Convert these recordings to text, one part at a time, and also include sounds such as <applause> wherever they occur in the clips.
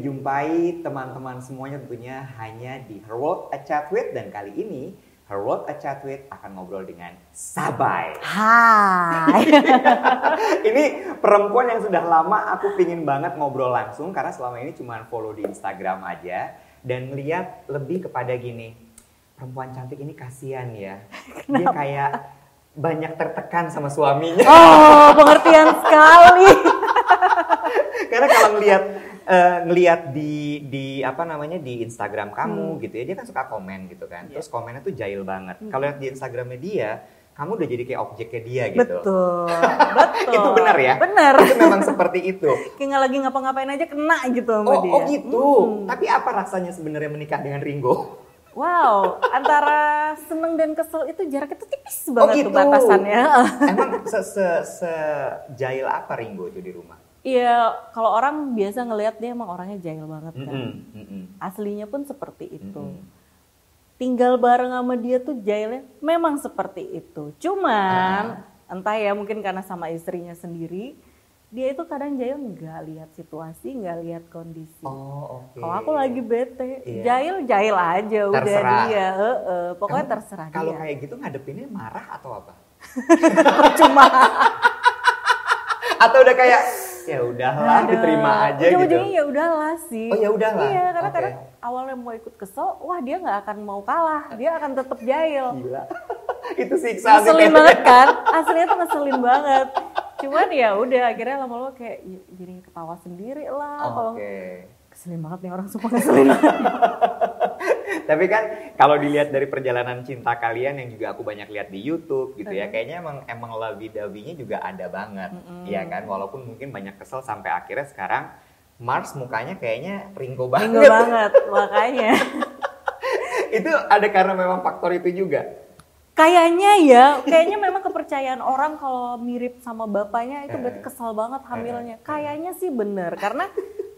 dijumpai teman-teman semuanya tentunya hanya di Her World A Chat With dan kali ini Her World A Chat With akan ngobrol dengan Sabai. Hai. <laughs> ini perempuan yang sudah lama aku pingin banget ngobrol langsung karena selama ini cuma follow di Instagram aja dan lihat lebih kepada gini perempuan cantik ini kasihan ya dia kayak banyak tertekan sama suaminya Oh, pengertian sekali. <laughs> karena kalau ngelihat eh, ngelihat di di apa namanya di Instagram kamu Hmm. gitu ya dia kan suka komen gitu kan Iya. terus komennya tuh jahil banget Hmm. kalau lihat di Instagramnya dia kamu udah jadi kayak objeknya dia gitu Betul. <laughs> Betul. itu benar ya Benar. itu memang seperti itu <laughs> Kayak nggak lagi ngapa-ngapain aja kena gitu sama Oh, dia. oh gitu. Hmm. Tapi apa rasanya sebenarnya menikah dengan Ringo? <laughs> Wow, antara seneng dan kesel itu jaraknya tuh tipis banget gitu. tuh batasannya. Emang se se sejail apa Ringo itu di rumah? Iya, kalau orang biasa ngelihat dia emang orangnya jahil banget kan. Mm-mm, mm-mm, Aslinya pun seperti itu. mm-mm. Tinggal bareng sama dia tuh jahilnya memang seperti itu. Cuman entah ya mungkin karena sama istrinya sendiri, dia itu kadang jahil nggak lihat situasi, nggak lihat kondisi. Oh oke. Kalau aku lagi bete, Iya. jahil jahil aja udah Terserah. dia, Heeh, pokoknya Kamu terserah Kalau dia. kayak gitu ngadepinnya marah atau apa? <laughs> Cuma <laughs> Atau udah kayak ya udahlah diterima aja gitu. Ujung-ujungnya ya udahlah sih. Oh, ya udahlah. Iya, karena Oke. kadang awalnya mau ikut kesel, wah dia nggak akan mau kalah, dia akan tetap jahil. Gila. <laughs> itu siksa Ngeselin banget kan? Aslinya tuh ngeselin banget. Cuman ya udah akhirnya lama-lama kayak ya, jadi ketawa sendiri lah. Kalau Oke. keselin banget nih orang sumpah ngeselin. <laughs> Tapi kan kalau dilihat dari perjalanan cinta kalian yang juga aku banyak lihat di YouTube gitu ya, kayaknya emang emang lebih dawinya juga ada banget, ya kan? Walaupun mungkin banyak kesel sampai akhirnya sekarang Mars mukanya kayaknya ringko banget. Minggu banget <laughs> makanya. itu ada karena memang faktor itu juga. Kayaknya ya, kayaknya memang kepercayaan orang kalau mirip sama bapaknya itu berarti kesel banget hamilnya. Kayaknya sih bener, karena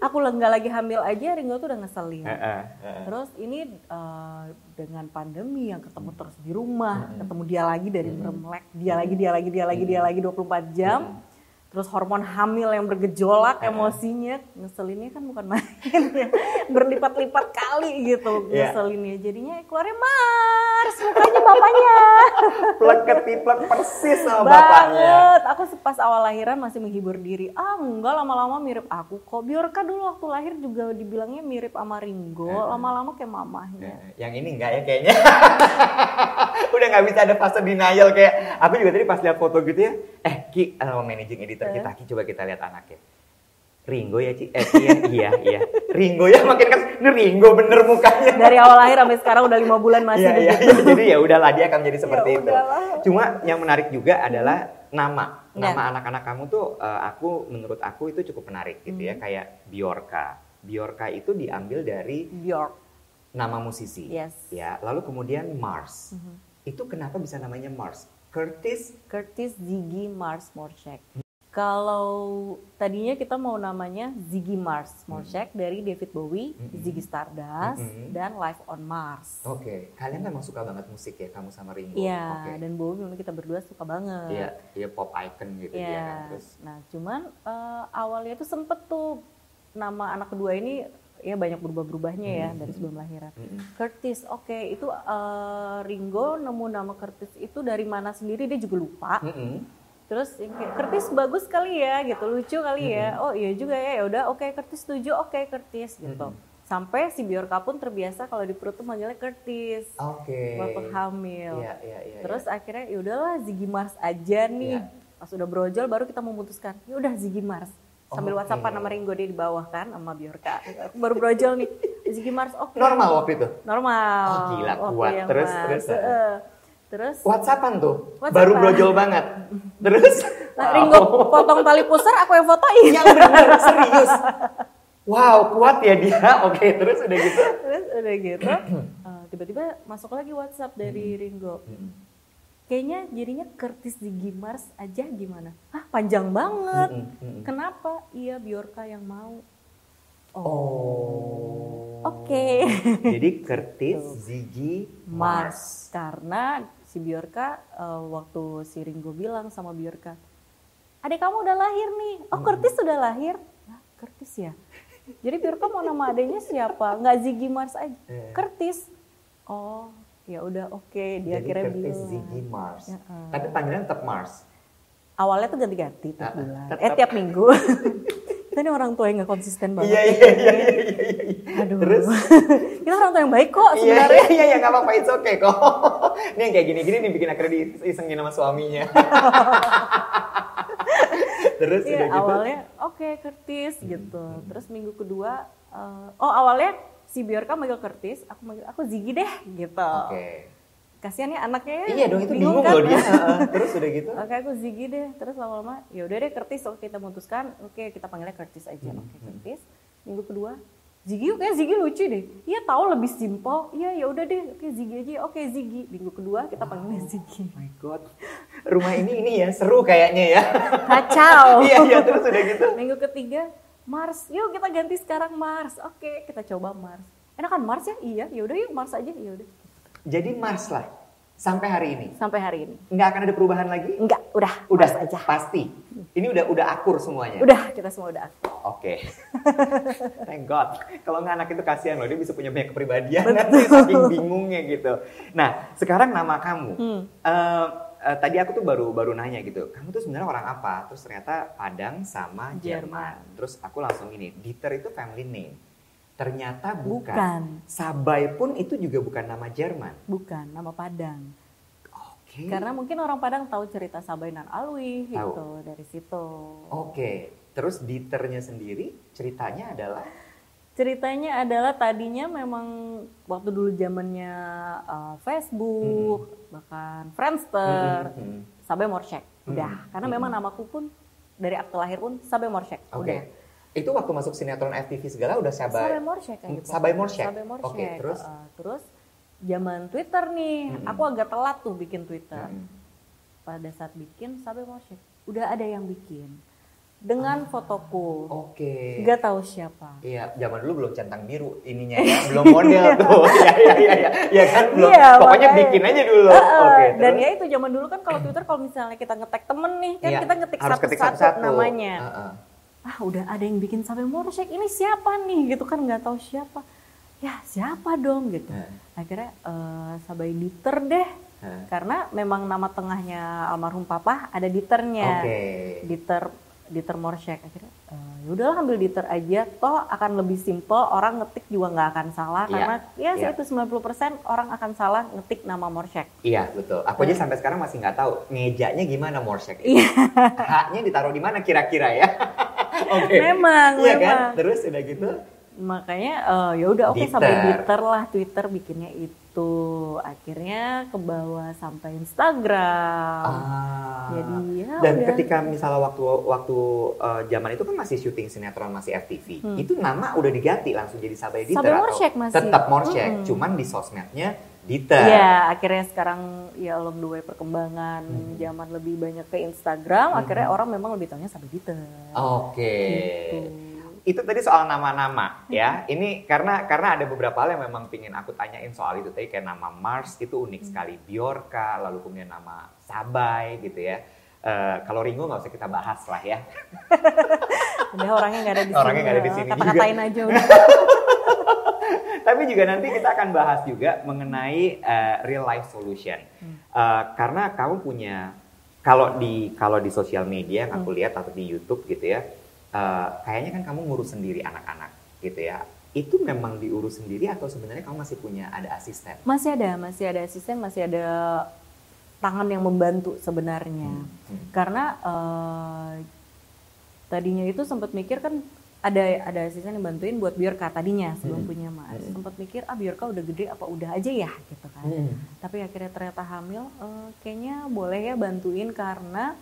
aku nggak lagi hamil aja Ringo tuh udah ngeselin. Heeh, heeh. Terus ini eh, dengan pandemi yang ketemu terus di rumah, ketemu dia lagi dari Bermelek, dia lagi, dia lagi, dia lagi, dia lagi 24 jam. Terus hormon hamil yang bergejolak emosinya, ngeselinnya kan bukan main ya. <laughs> Berlipat-lipat kali gitu Iya. ngeselinnya. Jadinya keluarnya Mars, mukanya bapaknya. <laughs> Plek ketiplek persis sama bapaknya. Banget. Aku pas awal lahiran masih menghibur diri. Ah enggak lama-lama mirip aku kok. Biorka dulu waktu lahir juga dibilangnya mirip sama Ringo. Lama-lama kayak mamahnya. Eh, Yang ini enggak ya kayaknya. <laughs> Udah nggak bisa ada fase denial kayak aku juga tadi pas lihat foto gitu ya. Eh Ki, sama managing editor kita, Ki coba kita lihat anaknya. Ringo ya Ci, eh Ki ya, <laughs> iya iya. Ringo ya makin kan ini Ringo bener mukanya. Dari awal lahir sampai sekarang udah lima bulan masih Iya iya begitu. iya. <laughs> Jadi ya udahlah dia akan jadi seperti Ya itu. udahlah. Cuma yang menarik juga adalah nama. Ya. Nama anak-anak kamu tuh eh, aku menurut aku itu cukup menarik gitu Hmm. ya kayak Bjorka. Bjorka itu diambil dari Bjork. nama musisi. Yes. Ya, lalu kemudian Mars. Itu kenapa bisa namanya Mars? Curtis Curtis Ziggy Mars Morchek. Kalau tadinya kita mau namanya Ziggy Mars Morchek dari David Bowie, Ziggy Stardust, Mhm. dan Life on Mars. Oke, kalian memang suka banget musik ya kamu sama Ringo. Iya, Oke. dan Bowie memang kita berdua suka banget. Iya, iya pop icon gitu Iya. ya kan. Terus Nah, cuman eh, awalnya itu sempet tuh nama anak kedua ini ya banyak berubah-berubahnya ya Hmm. dari sebelum lahiran. Mm-mm. Curtis, oke itu eh, Ringo nemu nama Curtis itu dari mana sendiri dia juga lupa. Mm-mm. Terus yang kayak Curtis bagus kali ya gitu, lucu kali ya. Oh iya juga ya, ya udah oke Curtis setuju, oke Curtis gitu. Sampai si Bjorka pun terbiasa kalau di perut tuh manggilnya Curtis Oke. waktu hamil. Iya, iya, iya. Terus akhirnya ya udahlah Ziggy Mars aja nih. Iya. Pas udah brojol baru kita memutuskan, ya udah Ziggy Mars. Sambil Oke. WhatsAppan sama Ringo dia di bawah kan sama Bjorka. Aku baru brojol nih, Ziggy Mars oke. normal waktu itu. Normal. Oh, gila, kuat. yang Terus, terus, Heeh. Terus WhatsAppan tuh. WhatsAppan. Baru brojol banget. <laughs> Terus Nah, Ringo potong tali pusar, aku yang fotoin. yang benar serius. Wow, kuat ya dia. <laughs> Oke, terus udah gitu. Terus udah gitu, <clears throat> eh, tiba-tiba masuk lagi WhatsApp dari Ringo. Kayaknya jadinya Curtis Ziggy Mars aja gimana? Hah, panjang banget. Mm-mm, mm-mm. Kenapa? Iya, Bjorka yang mau. Oh. Oke. Jadi <laughs> Curtis, Ziggy, Mars. Karena si Bjorka eh, waktu si Ringo bilang sama Bjorka, adek kamu udah lahir nih. Oh, Curtis sudah lahir. Nah, Curtis ya. Jadi Biorka mau nama adanya siapa? Nggak Ziggy Mars aja. Curtis. Oh, ya udah oke. Dia Jadi akhirnya Curtis bilang. Ziggy Mars. Ya, eh. Tapi panggilan tetap Mars. Awalnya tuh ganti-ganti tiap Ah, bulan. tetap. Eh tiap minggu. <laughs> Kita ini orang tua yang nggak konsisten banget. Iya iya iya iya iya. iya. Aduh. Terus <laughs> Kita orang tua yang baik kok Iya sebenarnya. iya iya nggak apa-apa it's okay kok. <laughs> Ini yang kayak gini-gini nih bikin akhirnya diisengin sama suaminya. Terus Iya udah gitu. awalnya oke Curtis gitu. Terus minggu kedua eh, oh awalnya si Biorka manggil Curtis, aku manggil aku Ziggy deh gitu. Oke. Kasihan ya anaknya ya. Iya dong itu bingung kan? loh dia. <laughs> <laughs> Terus udah gitu. Oke aku Ziggy deh. Terus lama-lama ya udah deh Curtis oke kita memutuskan oke kita panggilnya Curtis aja. Hmm, Oke Curtis. Minggu kedua Ziggy oke Ziggy lucu deh. Iya tahu lebih simpel. Iya ya udah deh oke Ziggy aja. Oke Ziggy. Minggu kedua kita panggilnya Ziggy. Oh my god. Rumah ini ini ya seru kayaknya ya. Kacau. <laughs> Iya iya terus udah gitu. Minggu ketiga Mars. Yuk kita ganti sekarang Mars. Oke kita coba Mars. Enakan Mars ya? Iya. Ya udah yuk Mars aja. Ya udah. Jadi Mars lah sampai hari ini. Sampai hari ini. Nggak akan ada perubahan lagi? Enggak. Udah. Udah Mars aja. pasti. Ini udah udah akur semuanya. Udah kita semua udah. Oke. <laughs> Thank God. Kalau nggak anak itu kasihan loh, dia bisa punya banyak kepribadian nanti <laughs> saking bingungnya gitu. Nah, sekarang nama kamu. Hmm. Eh, eh, tadi aku tuh baru baru nanya gitu, kamu tuh sebenarnya orang apa? Terus ternyata Padang sama Jerman. Jerman. Terus aku langsung ini, Dieter itu family name. Ternyata bukan. Bukan. Sabai pun itu juga bukan nama Jerman. Bukan. Nama Padang. Oke. Karena mungkin orang Padang tahu cerita Sabay dan Alwi Tahu. gitu dari situ. Oke. Terus Dieternya sendiri ceritanya adalah Ceritanya adalah tadinya memang waktu dulu zamannya uh, Facebook, bahkan Friendster, Hmm, hmm, hmm. Sabay Morsek. Udah, Hmm, karena hmm. memang namaku pun dari akte lahir pun Sabay Morsek. Oke. Udah. Itu waktu masuk sinetron FTV segala udah Sabai. Aja. pokoknya. Sabay Morsek? Sabay Morsek. Oke, terus? Uh, terus zaman Twitter nih, Mm-mm. aku agak telat tuh bikin Twitter. Mm. Pada saat bikin Sabay Morsek, udah ada yang bikin dengan fotoku. Oke. Nggak tahu siapa. Iya, zaman dulu belum centang biru ininya ya, <laughs> belum model tuh. Iya, iya, iya, iya. Iya kan belum. Iya, Pokoknya makanya. bikin aja dulu. Heeh, Oke, dan terus? ya itu zaman dulu kan kalau Twitter kalau misalnya kita ngetek temen nih kan Iya, kita ngetik satu-satu namanya. Heeh. Ah udah ada yang bikin sampai Morsek ini siapa nih gitu kan nggak tahu siapa. Ya siapa dong gitu. Heeh. Akhirnya eh, Sabai Dieter deh. Karena memang nama tengahnya almarhum papa ada Dieternya. Oke. Dieter Dieter Morsek akhirnya eh, ya udahlah ambil Dieter aja toh akan lebih simpel orang ngetik juga nggak akan salah Iya, karena ya iya. itu 90% orang akan salah ngetik nama Morsek. Iya, betul. Aku aja sampai sekarang masih nggak tahu ngejanya gimana Morsek. Iya. Haknya ditaruh di mana kira-kira ya? <laughs> Oke. Memang, Iya kan? Terus udah gitu. Makanya eh, ya udah oke Dieter. sampai Twitter lah Twitter bikinnya itu akhirnya ke bawah sampai Instagram. Ah. Jadi ya Dan udah. ketika misalnya waktu waktu uh, zaman itu kan masih syuting sinetron masih FTV, itu nama udah diganti langsung jadi Hmm. Sabai atau Morsek masih. tetap Morsek, Mm-mm. cuman di sosmednya Dieter. Iya, akhirnya sekarang ya along the way perkembangan Hmm. zaman lebih banyak ke Instagram, akhirnya orang memang lebih tahunya sampai Twitter. Oke. Gitu. Itu tadi soal nama-nama ya. Ini karena karena ada beberapa hal yang memang pingin aku tanyain soal itu tadi kayak nama Mars itu unik sekali, Bjorka, lalu kemudian nama Sabai gitu ya. Eh, kalau Ringo nggak usah kita bahas lah ya. <laughs> Udah orangnya nggak ada di sini. Orangnya nggak ada di ya. sini Kata-katain aja udah. <laughs> Tapi juga nanti kita akan bahas juga mengenai eh, real life solution. Eh, karena kamu punya kalau di kalau di sosial media yang aku lihat atau di YouTube gitu ya, eh, kayaknya kan kamu ngurus sendiri anak-anak gitu ya. Itu memang diurus sendiri atau sebenarnya kamu masih punya ada asisten? Masih ada, masih ada asisten, masih ada tangan yang membantu sebenarnya. Hmm. Karena eh, tadinya itu sempat mikir kan ada ada asisten yang bantuin buat Biorka tadinya sebelum Hmm. punya Mas. Hmm. Sempat mikir ah Biorka udah gede apa udah aja ya gitu kan. Hmm. Tapi akhirnya ternyata hamil, eh, kayaknya boleh ya bantuin karena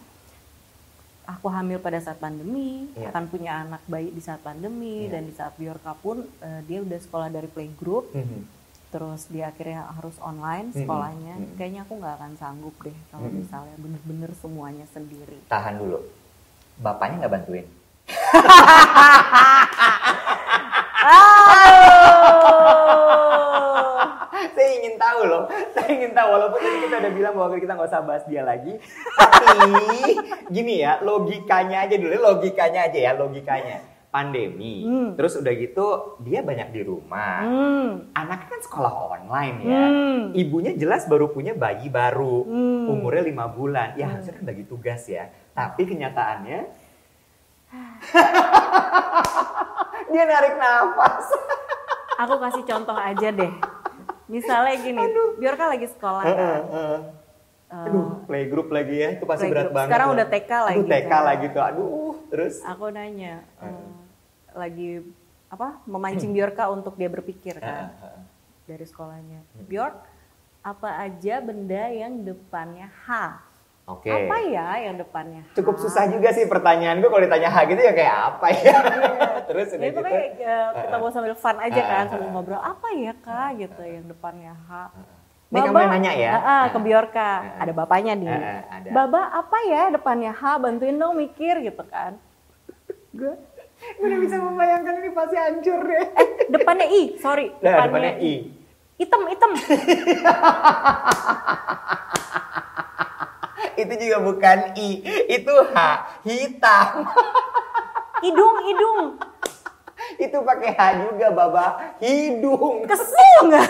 aku hamil pada saat pandemi, Iya. akan punya anak bayi di saat pandemi Iya. dan di saat Biorka pun eh, dia udah sekolah dari playgroup Mhm. terus dia akhirnya harus online Mm-mm. sekolahnya Mm-mm. kayaknya aku nggak akan sanggup deh kalau Mm-mm. misalnya bener-bener semuanya sendiri Tahan dulu. Bapaknya nggak bantuin? saya <laughs> ingin tahu loh, <laughs> saya ingin tahu walaupun tadi kita udah bilang bahwa kita nggak usah bahas dia lagi, tapi gini ya logikanya aja dulu, logikanya aja ya logikanya. pandemi. Hmm. Terus udah gitu dia banyak di rumah. Hmm. Anaknya kan sekolah online ya. Hmm. Ibunya jelas baru punya bayi baru. Hmm. Umurnya lima bulan. Ya Hmm. harusnya kan bagi tugas ya. Tapi kenyataannya <laughs> <laughs> dia narik nafas. Aku kasih contoh aja deh. Misalnya gini, Biorka lagi sekolah kan. Heeh, heeh. Eh, Aduh, playgroup lagi ya. Itu pasti berat banget. Sekarang loh. udah TK lagi Aduh, TK kan. lagi tuh. Aduh, terus aku nanya, eh, lagi apa memancing Biorka untuk dia berpikir kan heeh. dari sekolahnya. Bjork, apa aja benda yang depannya H? Oke. Apa ya yang depannya H? Cukup susah juga sih pertanyaan gue kalau ditanya H gitu ya kayak apa ya. <laughs> Terus udah Ya, itu gitu. kayak kita mau sambil fun aja kan, sambil ngobrol apa ya kak gitu yang depannya H. Ini kamu yang nanya ya? Ah, ke. Biorka, ah. ada bapaknya nih. Ada. Baba apa ya depannya H? Bantuin dong mikir gitu kan. gue gue udah bisa membayangkan ini pasti hancur deh. Eh, depannya I, sorry. Nah, depannya I. Hitam, hitam. <laughs> Itu juga bukan I, itu H, hitam. <laughs> Hidung, hidung. itu pakai H juga, Baba. Hidung. Kesel nggak?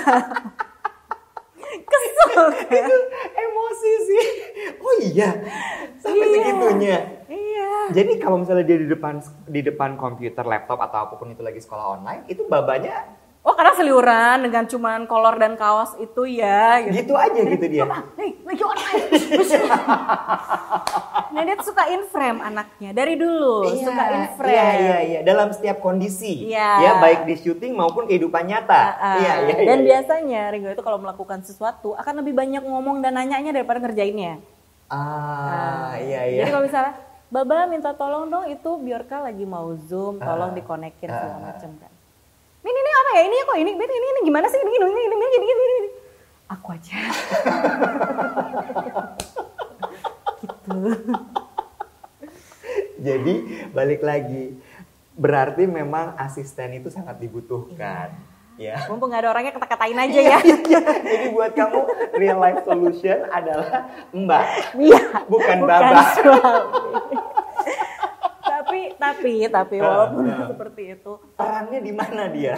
Kesel itu emosi sih. Oh iya, sampai Iya. segitunya. Iya. Jadi kalau misalnya dia di depan di depan komputer, laptop atau apa pun itu lagi sekolah online, itu babanya Oh karena seliuran dengan cuman kolor dan kaos itu ya. Gitu. gitu aja gitu dia. Lagi <laughs> online. nah dia suka in frame anaknya dari dulu suka in frame. Iya, iya, iya. Dalam setiap kondisi. Iya. Ya, baik di syuting maupun kehidupan nyata. Ah, ah. Iya, iya, Dan iya. biasanya Ringo itu kalau melakukan sesuatu akan lebih banyak ngomong dan nanyanya daripada ngerjainnya. Ah, iya, Nah, iya. Jadi kalau misalnya Baba minta tolong dong itu Biorka lagi mau zoom, tolong Ah. dikonekin Ah. segala macam kan. Ini ini apa ya? Ini kok ini ini ini, ini gimana sih? Ini ini ini ini ini ini. ini. Aku aja. gitu. Jadi balik lagi, berarti memang asisten itu sangat dibutuhkan. Ya. Mumpung ada orangnya kata-katain aja ya. Jadi buat kamu real life solution adalah Mbak, Iya. bukan Baba. Tapi tapi tapi walaupun Ah, ah. seperti itu Perannya di mana dia?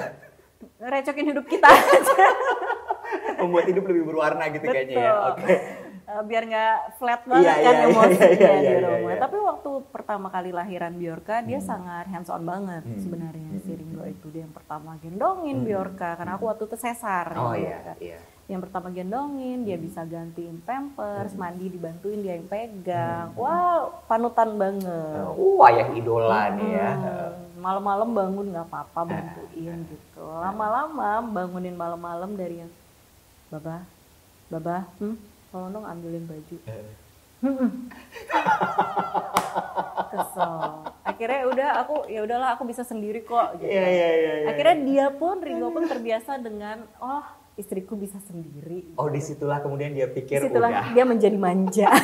recokin hidup kita <laughs> aja. Membuat hidup lebih berwarna gitu kayaknya ya. Betul. Oke. Eh, biar nggak flat banget Iya, kan iya, iya, emosinya iya, iya, di iya, rumah. iya. Tapi waktu pertama kali lahiran Biorka, dia sangat hands on banget Hmm. sebenarnya si Ringo itu dia yang pertama gendongin Biorka karena aku waktu itu sesar. Oh gitu iya, kan. iya. Yang pertama gendongin, dia bisa gantiin pampers, mandi dibantuin dia yang pegang. Wow, panutan banget. Uh, ayah idola nih ya. Hmm, malam-malam bangun nggak apa-apa bantuin gitu. Lama-lama bangunin malam-malam dari yang Baba, Baba, hmm, tolong dong ambilin baju. <laughs> Kesel. Akhirnya udah aku ya udahlah aku bisa sendiri kok. Gitu. Iya, iya, iya. iya. Akhirnya dia pun Ringo pun terbiasa dengan oh istriku bisa sendiri. Oh di situlah kemudian dia pikir Di situlah udah. dia menjadi manja. <laughs>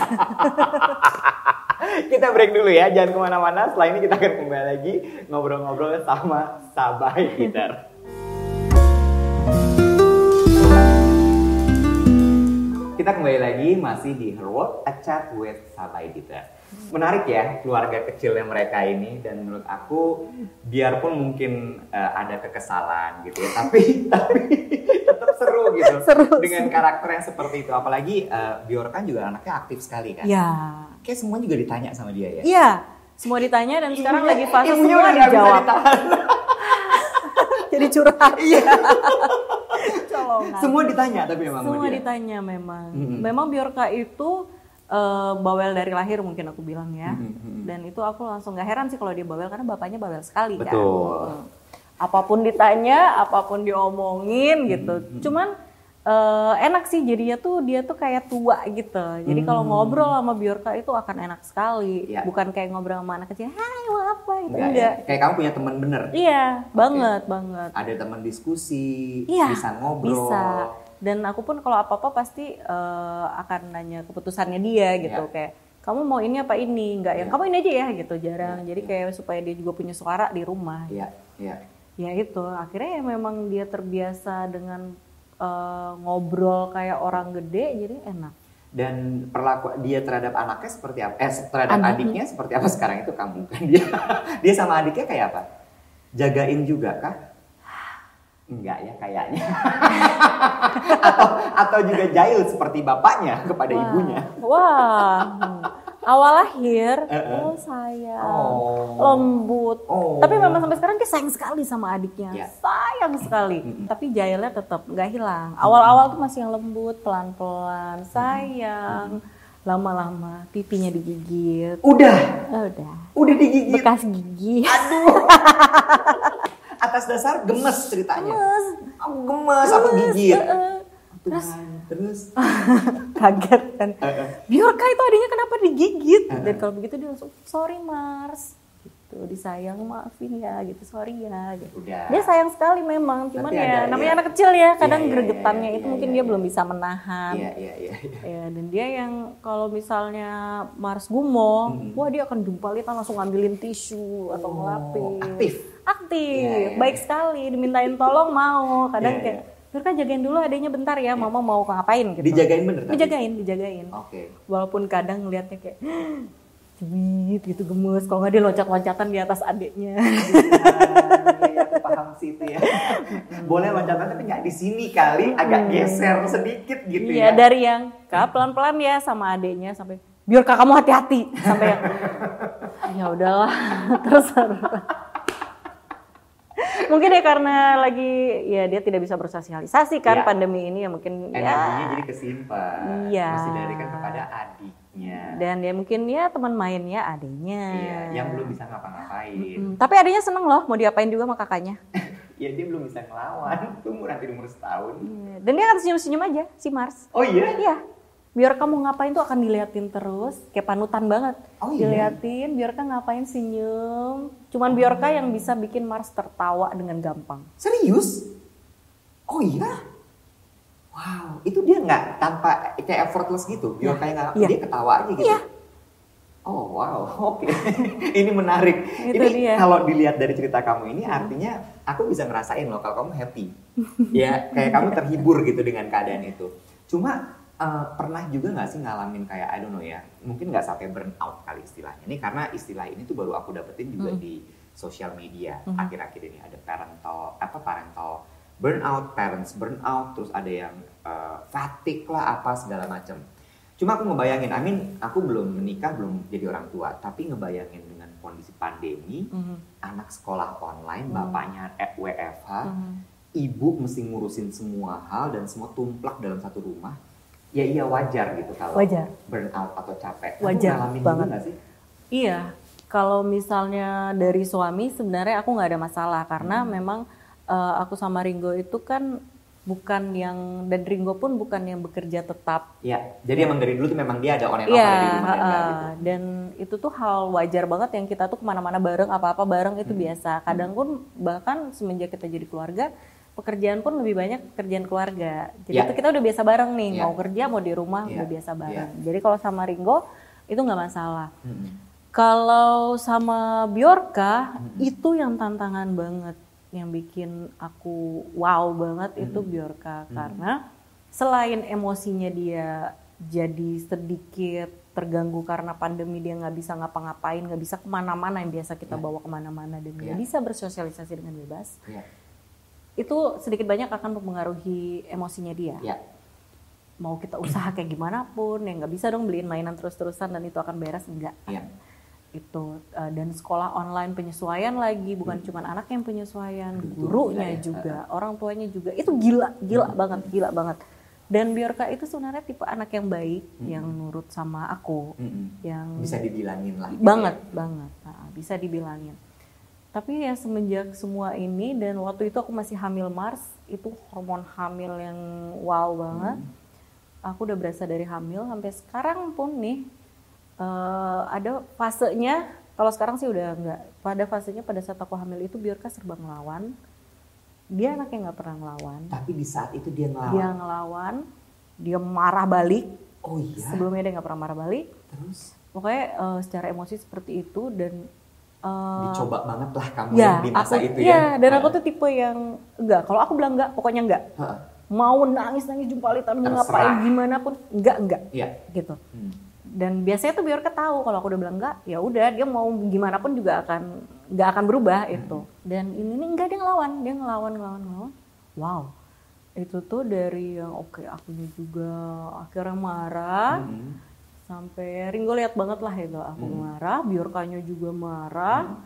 Kita break dulu ya, jangan ke mana-mana. Setelah ini kita akan kembali lagi ngobrol-ngobrol sama Sabai Peter. <laughs> Kita kembali lagi masih di Her World, A Chat with Sabai Peter. Menarik ya keluarga kecilnya mereka ini dan menurut aku biarpun mungkin eh, ada kekesalan gitu ya, tapi <laughs> tapi tetap seru gitu <laughs> Seru dengan karakter yang seperti itu. Apalagi eh, Bior kan juga anaknya aktif sekali kan. ya. Kayak semua juga ditanya sama dia ya. Iya, semua ditanya dan sekarang lagi fase semua dijawab. <laughs> Jadi curhat. Iya. Colongan. Semua ditanya tapi memang Semua dia. ditanya memang. Mm-mm. Memang Biorka itu eh, bawel dari lahir mungkin aku bilang ya. Mm-mm. Dan itu aku langsung gak heran sih kalau dia bawel karena bapaknya bawel sekali kan. Betul. Mm. Apa pun ditanya, apa pun diomongin gitu. Cuman eh, enak sih jadinya tuh dia tuh kayak tua gitu. Jadi kalau ngobrol sama Biorka itu akan enak sekali. Mm. Iya. Bukan kayak ngobrol sama anak kecil, "Hai, mau apa?" gitu. Enggak, Enggak. ya? Kayak kamu punya teman bener. Iya, banget, banget. Ada teman diskusi, Iya, bisa ngobrol. Bisa. Dan aku pun kalau apa-apa pasti eh, akan nanya keputusannya dia gitu Iya. kayak kamu mau ini apa ini nggak yang Iya. kamu ini aja ya gitu jarang jadi kayak supaya dia juga punya suara di rumah Iya, iya. ya itu akhirnya ya memang dia terbiasa dengan eh, ngobrol kayak orang gede jadi enak Dan perlakuan dia terhadap anaknya seperti apa? Eh, terhadap Adiknya. adiknya seperti apa sekarang itu kamu kan <laughs> dia. dia sama adiknya kayak apa? Jagain juga kah? Enggak ya kayaknya. <laughs> atau atau juga jahil seperti bapaknya kepada Wah. ibunya. Wah. hmm. Awal lahir, eh. oh sayang, Oh. lembut. Oh. Tapi memang sampai sekarang dia sayang sekali sama adiknya, Ya. sayang sekali. Tapi jahilnya tetap nggak hilang. Awal-awal tuh masih yang lembut, pelan-pelan, sayang. Lama-lama pipinya digigit. Udah, Oh, udah. udah digigit. Bekas gigi. Aduh. <laughs> Atas dasar gemes ceritanya. Gemes. Oh, gemes apa gigit? Eh, Terus terus <laughs> Kaget kan. Eh, eh. Biorka itu adiknya kenapa digigit? Eh, Dan eh. kalau begitu dia langsung sorry Mars. Gitu, disayang maafin ya gitu, sorry ya gitu. Udah. Dia sayang sekali memang, cuman Tapi ya ada, namanya iya. anak kecil ya, kadang Iya, iya, gregetannya iya, itu iya, mungkin iya, dia iya. belum bisa menahan. Iya, iya, iya. iya. Ya, dan dia yang kalau misalnya Mars gumoh, Mm-mm. wah dia akan jumpalitan langsung ngambilin tisu atau Oh, ngelapin. aktif. Aktif, Iya, iya, baik iya. sekali. Dimintain tolong mau, kadang Iya, kayak, Nurka jagain dulu adanya bentar ya, mama mau ngapain gitu. Dijagain bener tapi? Dijagain, dijagain. Oke. Walaupun kadang ngeliatnya kayak cibit gitu gemes, kalau nggak dia loncat-loncatan di atas adiknya. Iya, aku paham sih itu ya. Boleh loncatan tapi nggak di sini kali, agak geser sedikit gitu Iya ya. dari yang kak pelan-pelan ya sama adiknya sampai biar kak kamu hati-hati sampai yang ya udahlah <laughs> terus mungkin ya karena lagi ya dia tidak bisa bersosialisasi kan Iya. pandemi ini ya mungkin Energinya ya jadi kesimpan. Iya. Mesti diberikan kepada adiknya. dan ya mungkin ya teman mainnya adiknya Iya, yang belum bisa ngapa-ngapain. Hmm, tapi adiknya seneng loh mau diapain juga sama kakaknya <laughs> Ya dia belum bisa ngelawan. Tunggu nanti umur setahun. Iya. dan dia akan senyum-senyum aja si Mars Oh iya? Iya. Biar kamu ngapain tuh akan diliatin terus, kayak panutan banget. Oh iya? Diliatin, Biorka ngapain senyum. Cuman Biorka yang bisa bikin Mars tertawa dengan gampang. Serius? Oh iya? Wow, itu dia nggak tanpa kayak effortless gitu. Biar kayak nggak, Iya. dia ketawa aja gitu. Iya. Oh wow, <laughs> oke. ini menarik. Itu ini dia. kalau dilihat dari cerita kamu ini artinya aku bisa ngerasain loh kalau kamu happy. <laughs> ya kayak kamu terhibur gitu dengan keadaan itu. Cuma eh, pernah juga nggak sih ngalamin kayak I don't know ya, mungkin nggak sampai burnout kali istilahnya. Ini karena istilah ini tuh baru aku dapetin juga Hmm. di sosial media Mhm. akhir-akhir ini ada parental apa parental burnout, parents burnout, terus ada yang eh, fatigue lah apa segala macam. Cuma aku ngebayangin, I mean aku belum menikah, belum jadi orang tua, tapi ngebayangin dengan kondisi pandemi, Mhm. anak sekolah online, Hmm. bapaknya WFH, Mhm. ibu mesti ngurusin semua hal dan semua tumplak dalam satu rumah. Ya iya wajar gitu kalau Wajar. burnout atau capek. Kamu Wajar ngalamin banget. nggak sih? Iya. Kalau misalnya dari suami sebenarnya aku nggak ada masalah karena Hmm. memang eh, aku sama Ringo itu kan bukan yang dan Ringo pun bukan yang bekerja tetap Ya, jadi emang dari dulu tuh memang dia ada on and off Iya, ada di rumah enggak heeh. gitu. dan itu tuh hal wajar banget yang kita tuh ke mana-mana bareng, apa-apa bareng itu Hmm. biasa. Kadang pun bahkan semenjak kita jadi keluarga, pekerjaan pun lebih banyak pekerjaan keluarga. Jadi Iya. itu kita udah biasa bareng nih, Iya. mau kerja mau di rumah Iya, udah biasa iya. bareng. Jadi kalau sama Ringo itu nggak masalah. Mm-mm. Kalau sama Bjorka Hmm. itu yang tantangan banget, yang bikin aku wow banget Hmm. itu Bjorka karena selain emosinya dia jadi sedikit terganggu karena pandemi dia nggak bisa ngapa-ngapain, nggak bisa ke mana-mana yang biasa kita Iya. bawa ke mana-mana dan Iya. bisa bersosialisasi dengan bebas, Iya, itu sedikit banyak akan mempengaruhi emosinya dia iya. mau kita usaha kayak gimana pun ya nggak bisa dong beliin mainan terus-terusan dan itu akan beres enggak Iya. Itu uh, dan sekolah online penyesuaian lagi bukan cuma anak yang penyesuaian Hmm. Betul, gurunya ya. juga orang tuanya juga itu gila gila Hmm. banget gila banget dan Biorka itu sebenarnya tipe anak yang baik Hmm. yang nurut sama aku Mm-mm. yang Bisa dibilangin lah. gitu banget ya. banget Nah, bisa dibilangin tapi ya semenjak semua ini dan waktu itu aku masih hamil Mars itu hormon hamil yang wow banget Hmm. aku udah berasa dari hamil sampai sekarang pun nih eh, ada fasenya kalau sekarang sih udah enggak pada fasenya pada saat aku hamil itu Biorka serba ngelawan dia anaknya nggak pernah ngelawan Tapi di saat itu dia ngelawan. dia ngelawan dia marah balik Oh iya. sebelumnya dia nggak pernah marah balik Terus pokoknya eh, secara emosi seperti itu dan eh, dicoba banget lah kamu ya di masa aku itu ya ya. dan aku tuh tipe yang enggak kalau aku bilang enggak pokoknya enggak Heeh. mau nangis nangis jumpalitan mau ngapain gimana pun enggak enggak Iya. gitu Hmm. Dan biasanya tuh biar tahu kalau aku udah bilang enggak ya udah dia mau gimana pun juga akan nggak akan berubah itu dan ini nih enggak dia ngelawan dia ngelawan ngelawan ngelawan. Wow. Itu tuh dari yang oke akunya juga akhirnya marah. Hmm. sampai Ringo lihat banget lah itu aku marah Biorkanya juga marah.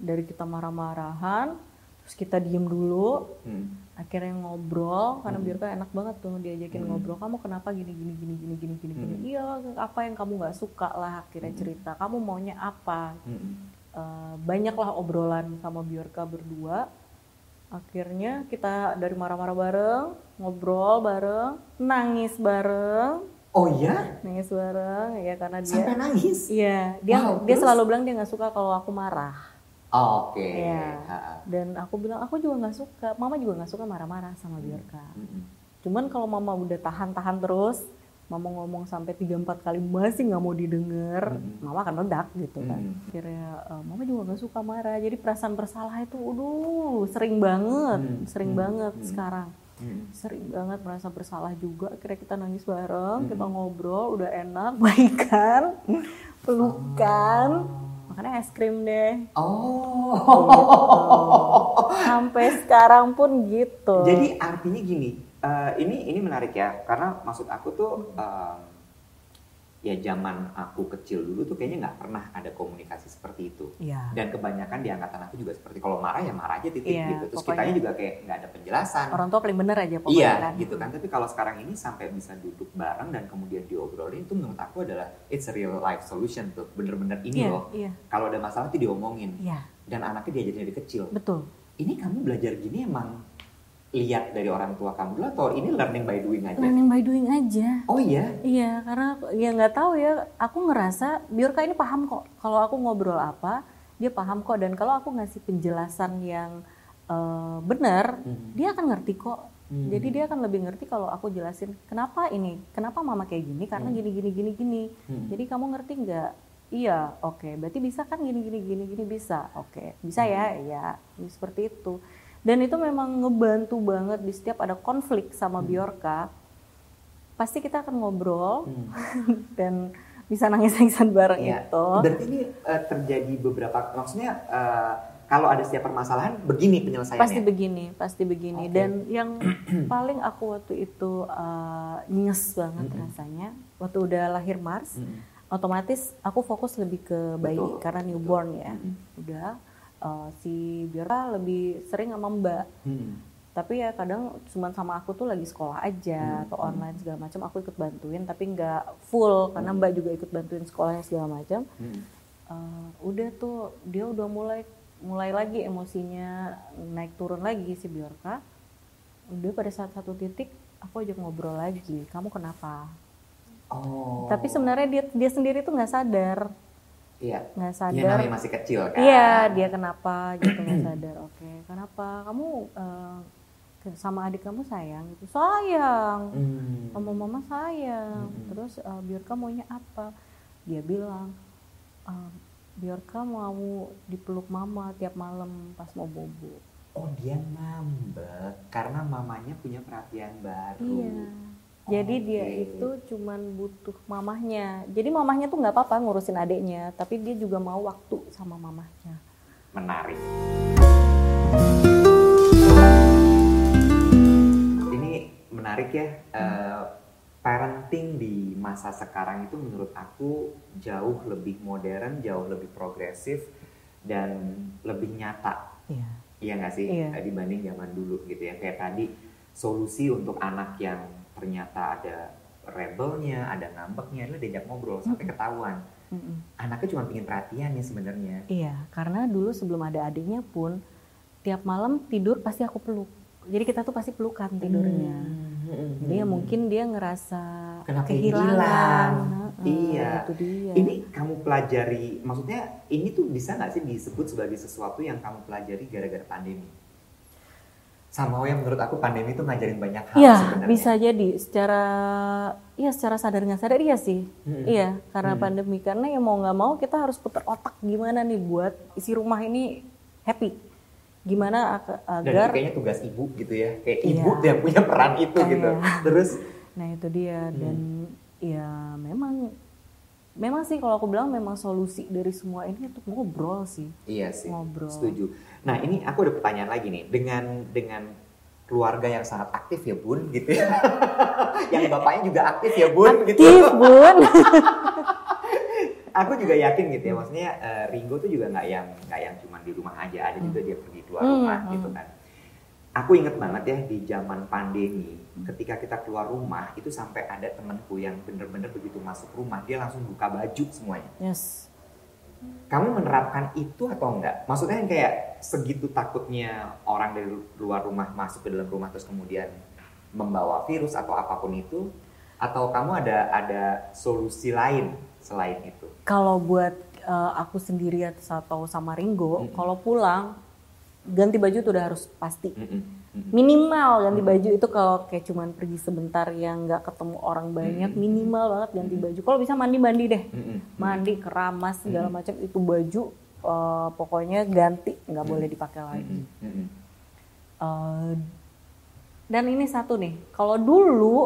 Dari kita marah-marahan terus kita diem dulu. Hmm. Akhirnya ngobrol karena Biorka enak banget tuh diajakin ngobrol kamu kenapa gini gini gini gini gini gini gini? Iya apa yang kamu nggak suka lah akhirnya cerita kamu maunya apa? Hmm. Eh, banyaklah obrolan sama Biorka berdua. Akhirnya kita dari marah-marah bareng ngobrol bareng nangis bareng. Oh ya? nangis bareng ya karena dia Sampai nangis? iya dia Wow, dia terus? selalu bilang dia nggak suka kalau aku marah Oke. Iya. Ha-ha. dan aku bilang aku juga nggak suka mama juga nggak suka marah-marah sama Biorka Hmm. cuman kalau mama udah tahan-tahan terus mama ngomong sampai 3-4 kali masih nggak mau didengar mama akan meledak gitu kan Hmm. akhirnya eh, mama juga nggak suka marah jadi perasaan bersalah itu aduh sering banget Hmm. sering Hmm. banget Hmm. sekarang Hmm. sering banget merasa bersalah juga akhirnya kita nangis bareng kita ngobrol udah enak <laughs> baikan pelukan makanya es krim deh. Oh. sampai sekarang pun gitu. Jadi artinya gini, eh, ini ini menarik ya, karena maksud aku tuh em, ya zaman aku kecil dulu tuh kayaknya nggak pernah ada komunikasi seperti itu. ya Dan kebanyakan di angkatan aku juga seperti kalau marah ya marah aja titik Iya, gitu. Terus pokoknya. kitanya juga kayak nggak ada penjelasan. orang tua paling bener aja pokoknya Iya kan gitu kan. Tapi kalau sekarang ini sampai bisa duduk bareng dan kemudian diobrolin itu menurut aku adalah it's a real life solution tuh. Bener-bener ini iya loh. iya Kalau ada masalah tuh diomongin iya dan anaknya diajarin dari kecil. betul Ini kamu belajar gini emang lihat dari orang tua kamu dulu atau ini learning by doing aja? learning by doing aja Oh iya. Iya, karena aku- ya nggak tahu ya. Aku ngerasa Biorka ini paham kok. Kalau aku ngobrol apa, dia paham kok. Dan kalau aku ngasih penjelasan yang eh, benar, Mhm. dia akan ngerti kok. Hmm. Jadi dia akan lebih ngerti kalau aku jelasin kenapa ini, kenapa mama kayak gini, karena gini gini gini gini. Hmm. Jadi kamu ngerti nggak? Iya, oke. Berarti bisa kan gini gini gini gini bisa, oke. Bisa ya, ya seperti itu. Dan itu memang ngebantu banget di setiap ada konflik sama Biorka. Pasti kita akan ngobrol Hmm. <laughs> dan bisa nangis-nangisan bareng Iya. itu. Berarti ini eh, terjadi beberapa maksudnya eh, kalau ada setiap permasalahan begini penyelesaiannya. Pasti begini, pasti begini. Oke. Dan yang <clears throat> paling aku waktu itu uh, nyes banget Mm-mm. rasanya, waktu udah lahir Mars, Mm. otomatis aku fokus lebih ke bayi Betul, karena betul. newborn ya. Mm. Udah uh, si Biora lebih sering sama Mbak. Hmm. Tapi ya kadang cuman sama aku tuh lagi sekolah aja Hmm. atau online segala macam aku ikut bantuin tapi nggak full karena Mbak juga ikut bantuin sekolahnya segala macam. Hmm. Eh, udah tuh dia udah mulai mulai lagi emosinya naik turun lagi si Biorka udah pada saat satu titik aku ajak ngobrol lagi kamu kenapa Oh. tapi sebenarnya dia dia sendiri tuh nggak sadar iya. nggak sadar namanya masih kecil kan. iya dia kenapa gitu nggak <clears throat> sadar oke kenapa kamu ke- sama adik kamu sayang gitu sayang Hmm. sama mama sayang Mm-mm. terus uh, Biorka maunya apa dia bilang uh, Biorka mau dipeluk mama tiap malam pas mau bobo Oh dia ngambek karena mamanya punya perhatian baru. iya jadi dia Oke. itu cuman butuh mamahnya jadi mamahnya tuh nggak apa-apa ngurusin adiknya tapi dia juga mau waktu sama mamahnya Menarik. Ini menarik ya. eh, parenting di masa sekarang itu menurut aku jauh lebih modern, jauh lebih progresif dan lebih nyata. iya Iya nggak sih Iya. Eh, dibanding zaman dulu gitu ya. Kayak tadi solusi untuk anak yang ternyata ada rebelnya, ada ngambeknya adalah diajak ngobrol sampai ketahuan. Mm-mm. Anaknya cuma pingin perhatian ya sebenarnya. iya karena dulu sebelum ada adiknya pun tiap malam tidur pasti aku peluk jadi kita tuh pasti pelukan tidurnya Hmm. Jadi ya mungkin dia ngerasa Kenapa kehilangan. hilang? Heeh, Iya. Itu dia. Ini kamu pelajari, maksudnya ini tuh bisa nggak sih disebut sebagai sesuatu yang kamu pelajari gara-gara pandemi? Sama yang menurut aku pandemi itu ngajarin banyak hal Iya, sebenarnya. bisa jadi secara iya secara sadar nggak sadar iya sih. Mm-mm. Iya, karena Mm. pandemi karena ya mau nggak mau kita harus putar otak gimana nih buat isi rumah ini happy. Gimana ag- Dan itu agar kayaknya tugas ibu gitu ya, kayak Iya. ibu yang punya peran itu Iya. gitu. Terus, Nah itu dia dan ya memang memang sih kalau aku bilang memang solusi dari semua ini untuk ngobrol sih. Iya sih. Ngobrol. Setuju. Nah ini aku ada pertanyaan lagi nih dengan dengan keluarga yang sangat aktif ya bun gitu ya. <laughs> yang bapaknya juga aktif ya bun gitu. Aktif bun. <laughs> aku juga yakin gitu ya maksudnya eh, Ringo tuh juga nggak yang nggak yang cuma di rumah aja ada juga dia pergi keluar Hmm, rumah hmm. gitu kan aku inget banget ya di zaman pandemi ketika kita keluar rumah itu sampai ada temanku yang bener-bener begitu masuk rumah dia langsung buka baju semuanya yes. Kamu menerapkan itu atau enggak maksudnya yang kayak segitu takutnya orang dari luar rumah masuk ke dalam rumah terus kemudian membawa virus atau apa pun itu atau kamu ada ada solusi lain selain itu Kalau buat eh, aku sendiri atau sama Ringo, Mm-mm. kalau pulang ganti baju tuh udah harus pasti. Mm-mm. Mm-mm. Minimal ganti baju itu kalau kayak cuman pergi sebentar yang nggak ketemu orang banyak, minimal banget ganti baju. Kalau bisa mandi mandi deh, mandi keramas segala macam itu baju eh, pokoknya ganti nggak boleh dipakai lagi. Eh, dan ini satu nih, kalau dulu.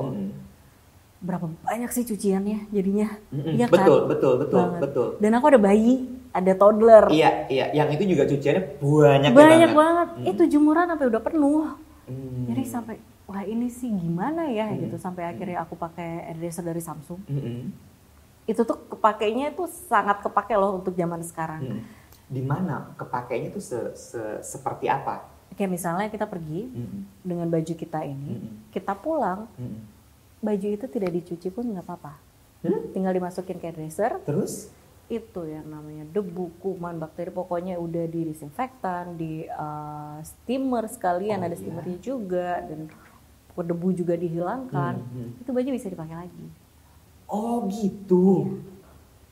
Berapa banyak sih cuciannya jadinya? Mm-mm. Iya kan? betul betul betul Banget. betul Dan aku ada bayi, ada toddler. iya iya yang itu juga cuciannya banyak banyak banget, banget. Mm. Itu jemuran sampai udah penuh. Mm. Jadi sampai wah ini sih gimana ya Hmm. gitu sampai akhirnya aku pakai airdresser dari Samsung. Mm-mm. Itu tuh kepakainya itu sangat kepake loh untuk zaman sekarang. Mm. di mana kepakainya tuh se- se- seperti apa Kayak misalnya kita pergi Mm-mm. dengan baju kita ini, Mm-mm. kita pulang, Mm-mm. Baju itu tidak dicuci pun nggak apa-apa. Hmm? Tinggal dimasukin ke airdresser, terus itu yang namanya debu, kuman, bakteri, pokoknya udah di disinfektan, di uh, steamer sekalian, Oh, ada iya. steamernya juga, dan debu juga dihilangkan. Hmm, hmm. Itu baju bisa dipakai lagi. oh gitu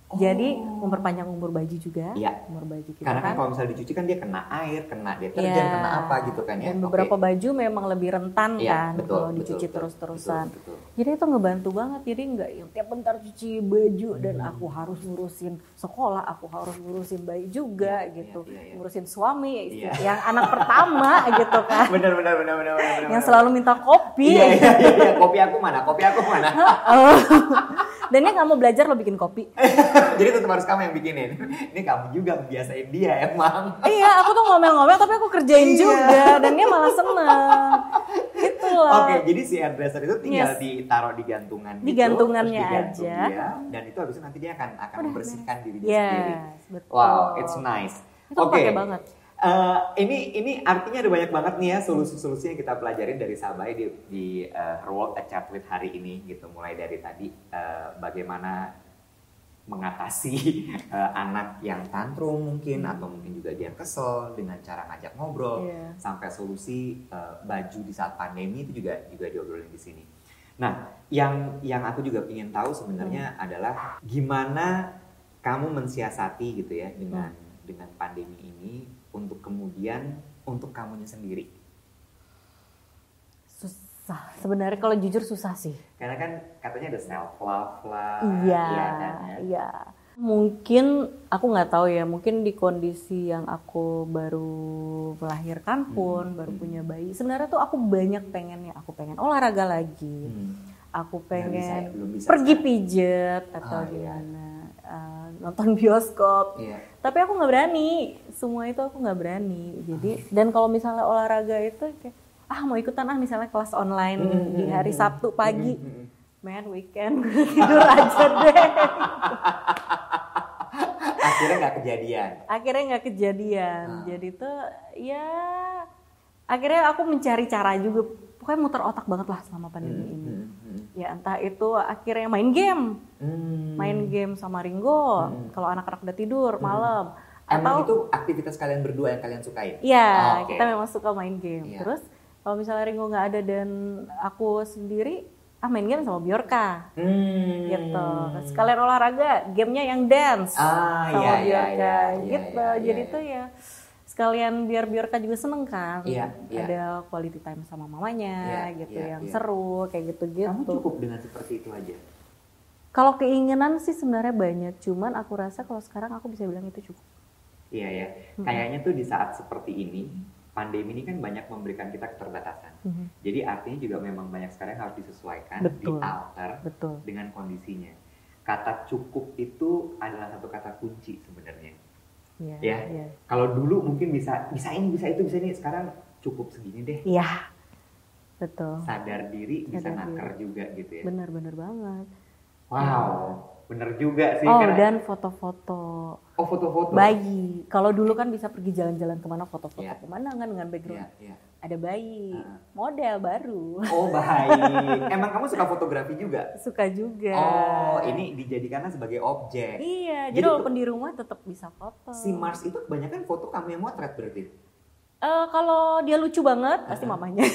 Oh. Jadi memperpanjang umur baju juga, Iya. umur baju kita karena kan kan. kalau misalnya dicuci kan dia kena air kena deterjen Iya. kena apa gitu kan ya Dan beberapa baju memang lebih rentan Iya, kan betul, kalau dicuci terus-terusan. betul, betul. Jadi itu ngebantu banget. Jadi nggak yang tiap bentar cuci baju dan Hmm. aku harus ngurusin sekolah, aku harus ngurusin bayi juga Iya, gitu, iya, iya, iya. ngurusin suami Iya. <laughs> yang anak pertama gitu <laughs> kan, benar benar benar benar benar yang selalu minta kopi. iya, iya, iya, iya. kopi aku mana kopi aku mana <laughs> Oh. Dan dia nggak mau belajar lo bikin kopi. <laughs> jadi tetap harus kamu yang bikinin ini kamu juga biasain dia emang iya, aku tuh ngomel-ngomel tapi aku kerjain Iya. juga dan dia malah seneng. Itulah. Oke, jadi si hairdresser itu tinggal Yes. ditaruh di gantungan Di gitu, gantungannya terus digantung aja. dia, dan itu habis itu nanti dia akan akan Udah, membersihkan Yes, sendiri. betul. Wow, it's nice. Itu Oke. pakai banget. Eh, ini ini artinya ada banyak banget nih ya solusi-solusi yang kita pelajarin dari Sabai di di Her World at Chat with hari ini gitu. Mulai dari tadi eh, bagaimana mengatasi <laughs> eh, anak yang tantrum mungkin atau mungkin juga dia kesel dengan cara ngajak ngobrol Iya. sampai solusi eh, baju di saat pandemi itu juga juga diobrolin di sini. Nah, yang yang aku juga ingin tahu sebenarnya adalah gimana kamu mensiasati gitu ya dengan dengan pandemi ini untuk kemudian untuk kamunya sendiri. Susah. Sebenarnya kalau jujur susah sih. Karena kan katanya ada self love lah. Iya, ya kan, ya. iya. Mungkin aku nggak tahu ya. Mungkin di kondisi yang aku baru melahirkan pun, Hmm. baru punya bayi. Sebenarnya tuh aku banyak pengennya. Aku pengen olahraga lagi. Hmm. Aku bisa pengen ya, belum bisa pergi sekarang. pijet atau iya. gimana. eh, nonton <laughs> bioskop. Iya. Tapi aku nggak berani. Semua itu aku nggak berani. Jadi dan kalau misalnya olahraga itu kayak ah mau ikutan ah misalnya kelas online Mm, di mm, hari Sabtu pagi. mm, mm. Man weekend <laughs> tidur aja deh. <laughs> Akhirnya nggak kejadian. Akhirnya nggak kejadian. Ah. Jadi tuh ya akhirnya aku mencari cara juga. Pokoknya muter otak banget lah selama pandemi Hmm, ini. hmm, hmm. Ya entah itu akhirnya main game, Hmm. main game sama Ringo. Hmm. Kalau anak-anak udah tidur malam. Emang Atau itu aktivitas kalian berdua yang kalian sukain? Iya, Oh, oke. kita memang suka main game. Iya. Terus kalau misalnya Ringo nggak ada dan aku sendiri, ah main game sama Bjorka. Hmm. Gitu. Sekalian olahraga, gamenya yang dance Ah, sama iya, iya, Bjorka. iya, iya, gitu. iya, Jadi iya. tuh ya sekalian biar Bjorka juga seneng kan. Iya, iya. Ada quality time sama mamanya Iya, gitu iya, yang iya. seru kayak gitu-gitu. Kamu cukup dengan seperti itu aja. Kalau keinginan sih sebenarnya banyak, cuman aku rasa kalau sekarang aku bisa bilang itu cukup. Iya ya. Kayaknya tuh di saat seperti ini, pandemi ini kan banyak memberikan kita keterbatasan. Mhm. Jadi artinya juga memang banyak sekali yang harus disesuaikan, Betul. dialter Betul. dengan kondisinya. kata cukup itu adalah satu kata kunci sebenarnya. Iya. Ya. Iya. Kalau dulu mungkin bisa bisa ini, bisa itu, bisa ini. Sekarang cukup segini deh. Iya. Betul. Sadar diri bisa Sadar naker juga gitu ya. Benar-benar banget. Wow, bener juga sih. Oh, karena- dan foto-foto oh foto-foto. bayi. Kalau dulu kan bisa pergi jalan-jalan ke mana foto-foto Iya. pemandangan dengan background. Iya, iya. Ada bayi, Ah. model baru. Oh baik. <laughs> Emang kamu suka fotografi juga? Suka juga. Oh, ini dijadikannya sebagai objek. Iya, Jadi jadi, walaupun di rumah tetap bisa foto. Si Mars itu kebanyakan foto kamu yang motret berarti. Eh, kalau dia lucu banget, pasti Ah. mamanya. <laughs>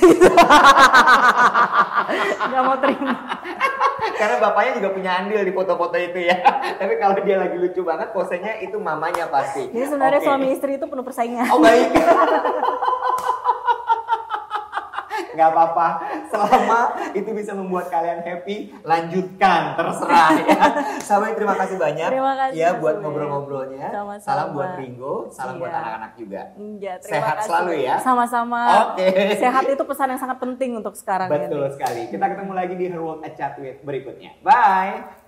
Gak mau terima. Karena bapaknya juga punya andil di foto-foto itu ya. <laughs> Tapi kalau dia lagi lucu banget, posenya itu mamanya pasti. Jadi sebenarnya Oke. suami istri itu penuh persaingan. Oh baik. <laughs> Nggak apa-apa. Selama itu bisa membuat kalian happy, lanjutkan. Terserah ya. Sampai terima kasih banyak. Terima kasih, Ya buat ngobrol-ngobrolnya. Salam buat Ringo, salam buat Iya. anak-anak juga. Iya, terima Sehat kasih. selalu ya. Sama-sama. Oke. Sehat itu pesan yang sangat penting untuk sekarang Betul ini. sekali. Kita ketemu lagi di Her World at Chat with berikutnya. Bye.